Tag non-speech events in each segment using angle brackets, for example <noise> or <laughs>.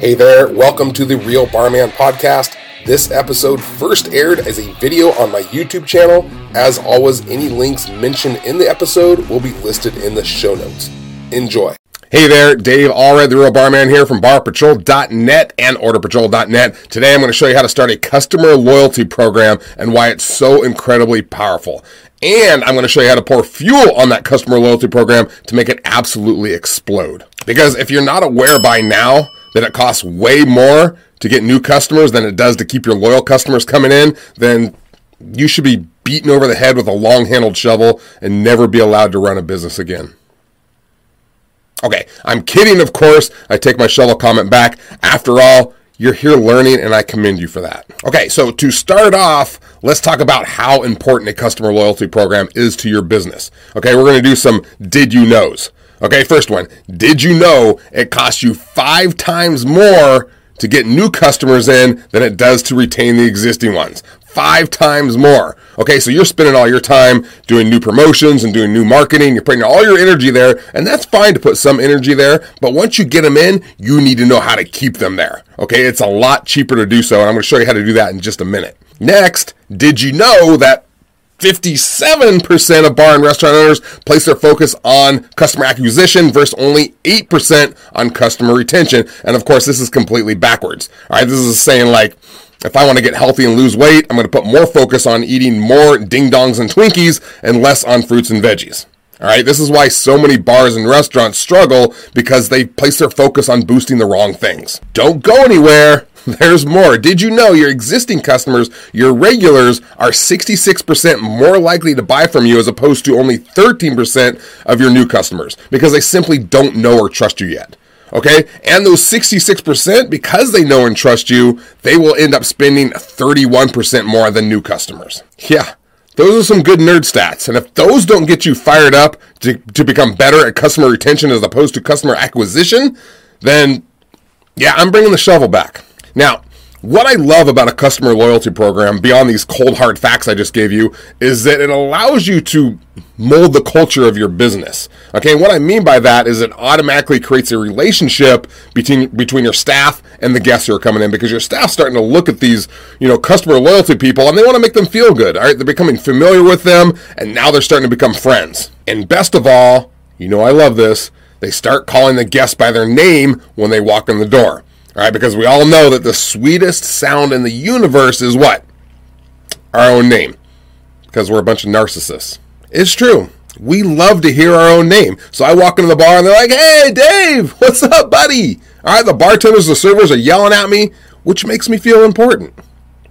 Hey there, welcome to the Real Barman Podcast. This episode first aired as a video on my YouTube channel. As always, any links mentioned in the episode will be listed in the show notes. Enjoy. Hey there, Dave Allred, the Real Barman here from barpatrol.net and orderpatrol.net. Today I'm going to show you how to start a customer loyalty program and why it's so incredibly powerful. And I'm going to show you how to pour fuel on that customer loyalty program to make it absolutely explode. Because if you're not aware by now, that it costs way more to get new customers than it does to keep your loyal customers coming in, then you should be beaten over the head with a long handled shovel and never be allowed to run a business again. Okay, I'm kidding, of course. I take my shovel comment back. After all, you're here learning, and I commend you for that. Okay, so to start off, let's talk about how important a customer loyalty program is to your business. Okay, we're to do some did you knows. Okay, first one. Did you know it costs you five times more to get new customers in than it does to retain the existing ones? Five times more. Okay, so you're spending all your time doing new promotions and doing new marketing. You're putting all your energy there, and that's fine to put some energy there. But once you get them in, you need to know how to keep them there. Okay, it's a lot cheaper to do so, and I'm to show you how to do that in just a minute. Next, did you know that 57% of bar and restaurant owners place their focus on customer acquisition versus only 8% on customer retention. And of course, this is completely backwards. All right, this is saying like, if I want to get healthy and lose weight, I'm going to put more focus on eating more ding dongs and Twinkies and less on fruits and veggies. All right, this is why so many bars and restaurants struggle because they place their focus on boosting the wrong things. Don't go anywhere. <laughs> There's more. Did you know your existing customers, your regulars, are 66% more likely to buy from you as opposed to only 13% of your new customers because they simply don't know or trust you yet? Okay? And those 66%, because they know and trust you, they will end up spending 31% more than new customers. Yeah. Those are some good nerd stats. And if those don't get you fired up to, to become better at customer retention as opposed to customer acquisition, then yeah, I'm bringing the shovel back. Now, what I love about a customer loyalty program, beyond these cold hard facts I just gave you, is that it allows you to mold the culture of your business. Okay, what I mean by that is it automatically creates a relationship between between your staff and the guests who are coming in because your staff's starting to look at these, you know, customer loyalty people and they want to make them feel good. All right, they're becoming familiar with them and now they're starting to become friends. And best of all, you know I love this, they start calling the guests by their name when they walk in the door. All right, because we all know that the sweetest sound in the universe is what? Our own name. Because we're a bunch of narcissists. It's true. We love to hear our own name. So I walk into the bar and they're like, hey, Dave, what's up, buddy? All right, the bartenders, the servers are yelling at me, which makes me feel important.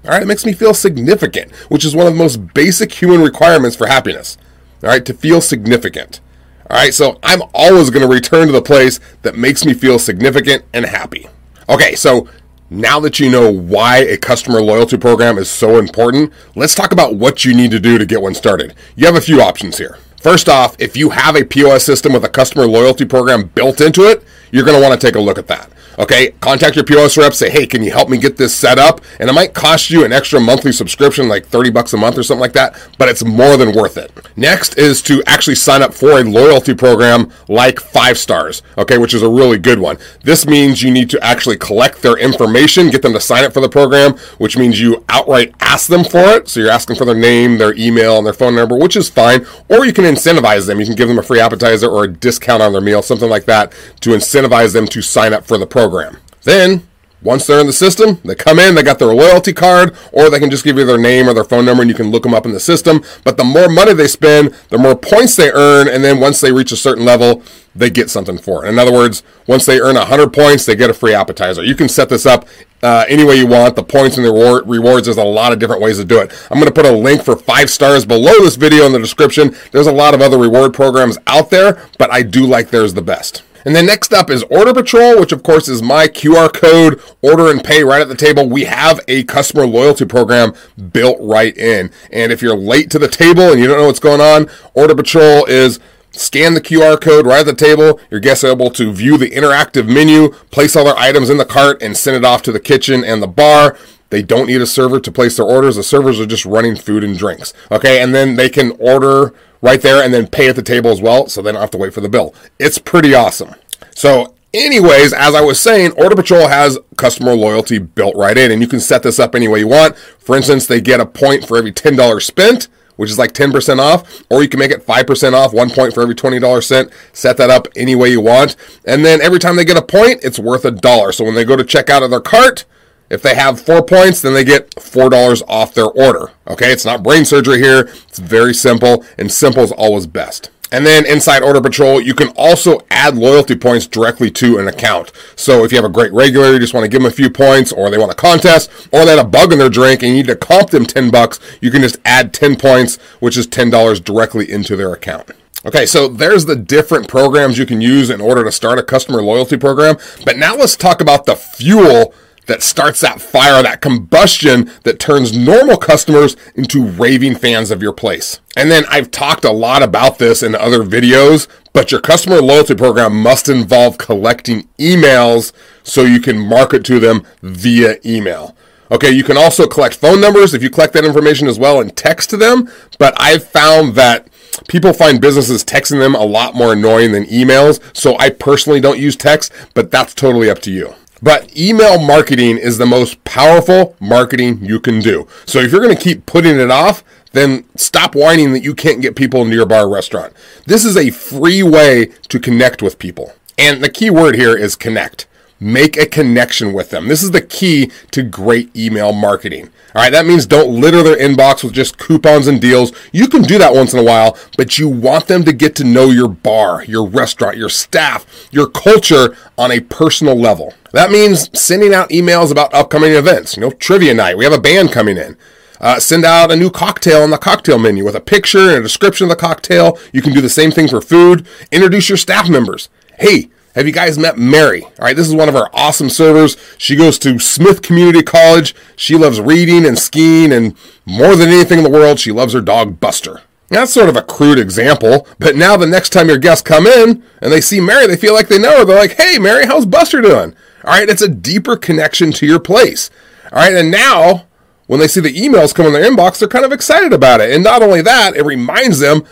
All right, it makes me feel significant, which is one of the most basic human requirements for happiness. All right, to feel significant. All right, so I'm always going to return to the place that makes me feel significant and happy. Okay, so now that you know why a customer loyalty program is so important, let's talk about what you need to do to get one started. You have a few options here. First off, if you have a POS system with a customer loyalty program built into it, you're going to want to take a look at that. Okay, contact your POS rep, say, hey, can you help me get this set up? And it might cost you an extra monthly subscription, like 30 bucks a month or something like that, but it's more than worth it. Next is to actually sign up for a loyalty program like Five Stars, okay, which is a really good one. This means you need to actually collect their information, get them to sign up for the program, which means you outright ask them for it. So you're asking for their name, their email, and their phone number, which is fine. Or you can incentivize them. You can give them a free appetizer or a discount on their meal, something like that, to incentivize them to sign up for the program program. Then, once they're in the system, they come in, they got their loyalty card, or they can just give you their name or their phone number and you can look them up in the system. But the more money they spend, the more points they earn, and then once they reach a certain level, they get something for it. In other words, once they earn 100 points, they get a free appetizer. You can set this up uh, any way you want. The points and the reward, rewards, there's a lot of different ways to do it. I'm going to put a link for five stars below this video in the description. There's a lot of other reward programs out there, but I do like theirs the best. And then next up is Order Patrol, which of course is my QR code, order and pay right at the table. We have a customer loyalty program built right in. And if you're late to the table and you don't know what's going on, Order Patrol is scan the QR code right at the table. Your guests are able to view the interactive menu, place all their items in the cart, and send it off to the kitchen and the bar. They don't need a server to place their orders. The servers are just running food and drinks. Okay, and then they can order right there and then pay at the table as well, so they don't have to wait for the bill. It's pretty awesome. So Anyways, as I was saying, Order Patrol has customer loyalty built right in, and you can set this up any way you want. For instance, they get a point for every $10 spent, which is like 10% off, or you can make it 5% off, one point for every $20 spent. Set that up any way you want. And then every time they get a point, it's worth a dollar. So when they go to check out of their cart, if they have four points, then they get $4 off their order. Okay, it's not brain surgery here. It's very simple, and simple is always best. And then inside Order Patrol, you can also add loyalty points directly to an account. So if you have a great regular, you just want to give them a few points, or they want a contest, or they had a bug in their drink and you need to comp them 10 bucks, you can just add 10 points, which is $10 directly into their account. Okay, so there's the different programs you can use in order to start a customer loyalty program. But now let's talk about the fuel that starts that fire, that combustion that turns normal customers into raving fans of your place. And then I've talked a lot about this in other videos, but your customer loyalty program must involve collecting emails so you can market to them via email. Okay, you can also collect phone numbers if you collect that information as well and text to them, but I've found that people find businesses texting them a lot more annoying than emails, so I personally don't use text, but that's totally up to you. But email marketing is the most powerful marketing you can do. So if you're going to keep putting it off, then stop whining that you can't get people into your bar or restaurant. This is a free way to connect with people. And the key word here is connect. Make a connection with them. This is the key to great email marketing. All right, that means don't litter their inbox with just coupons and deals. You can do that once in a while, but you want them to get to know your bar, your restaurant, your staff, your culture on a personal level. That means sending out emails about upcoming events. You know, trivia night. We have a band coming in. Uh, send out a new cocktail on the cocktail menu with a picture and a description of the cocktail. You can do the same thing for food. Introduce your staff members. Hey, have you guys met Mary? All right, this is one of our awesome servers. She goes to Smith Community College. She loves reading and skiing, and more than anything in the world, she loves her dog Buster. That's sort of a crude example, but now the next time your guests come in and they see Mary, they feel like they know her. They're like, hey, Mary, how's Buster doing? All right, it's a deeper connection to your place. All right, and now when they see the emails come in their inbox, they're kind of excited about it. And not only that, it reminds them,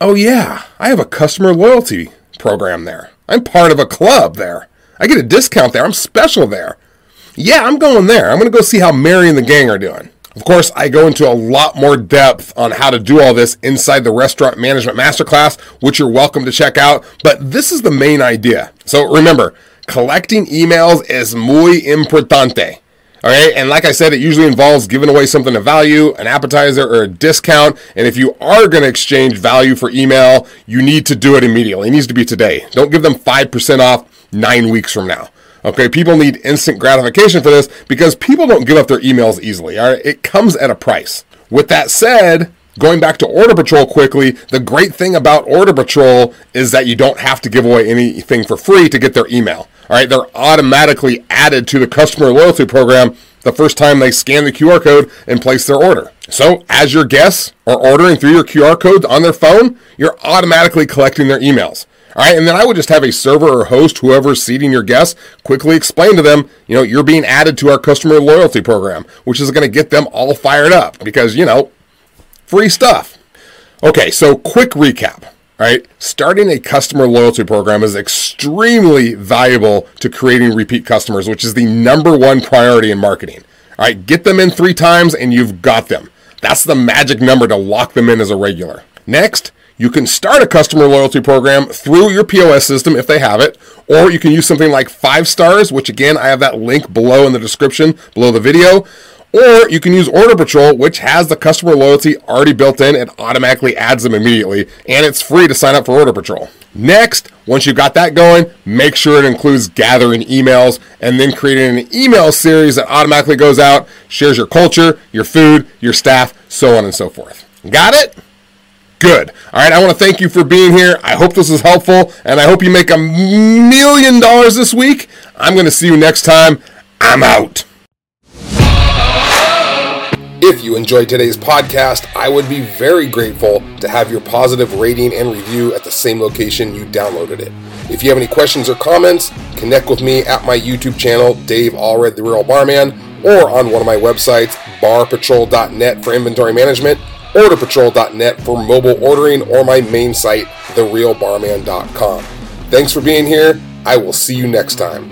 oh, yeah, I have a customer loyalty program there. I'm part of a club there. I get a discount there. I'm special there. Yeah, I'm going there. I'm going to go see how Mary and the gang are doing. Of course, I go into a lot more depth on how to do all this inside the Restaurant Management Masterclass, which you're welcome to check out. But this is the main idea. So remember, collecting emails is muy importante. All right. And like I said, it usually involves giving away something of value, an appetizer or a discount. And if you are going to exchange value for email, you need to do it immediately. It needs to be today. Don't give them 5% off nine weeks from now. Okay. People need instant gratification for this because people don't give up their emails easily. All right. It comes at a price. With that said, Going back to Order Patrol quickly, the great thing about Order Patrol is that you don't have to give away anything for free to get their email. All right, they're automatically added to the customer loyalty program the first time they scan the QR code and place their order. So, as your guests are ordering through your QR code on their phone, you're automatically collecting their emails. All right, and then I would just have a server or host, whoever's seating your guests, quickly explain to them, you know, you're being added to our customer loyalty program, which is going to get them all fired up because, you know, free stuff. Okay, so quick recap right? Starting a customer loyalty program is extremely valuable to creating repeat customers, which is the number one priority in marketing. All right, get them in three times and you've got them. That's the magic number to lock them in as a regular. Next, you can start a customer loyalty program through your POS system if they have it, or you can use something like Five Stars, which again, I have that link below in the description, below the video. Or you can use Order Patrol, which has the customer loyalty already built in. It automatically adds them immediately, and it's free to sign up for Order Patrol. Next, once you've got that going, make sure it includes gathering emails and then creating an email series that automatically goes out, shares your culture, your food, your staff, so on and so forth. Got it? Good. All right, I want to thank you for being here. I hope this is helpful, and I hope you make a million dollars this week. I'm going to see you next time. I'm out. If you enjoyed today's podcast, I would be very grateful to have your positive rating and review at the same location you downloaded it. If you have any questions or comments, connect with me at my YouTube channel, Dave Allred, The Real Barman, or on one of my websites, barpatrol.net for inventory management, orderpatrol.net for mobile ordering, or my main site, therealbarman.com. Thanks for being here. I will see you next time.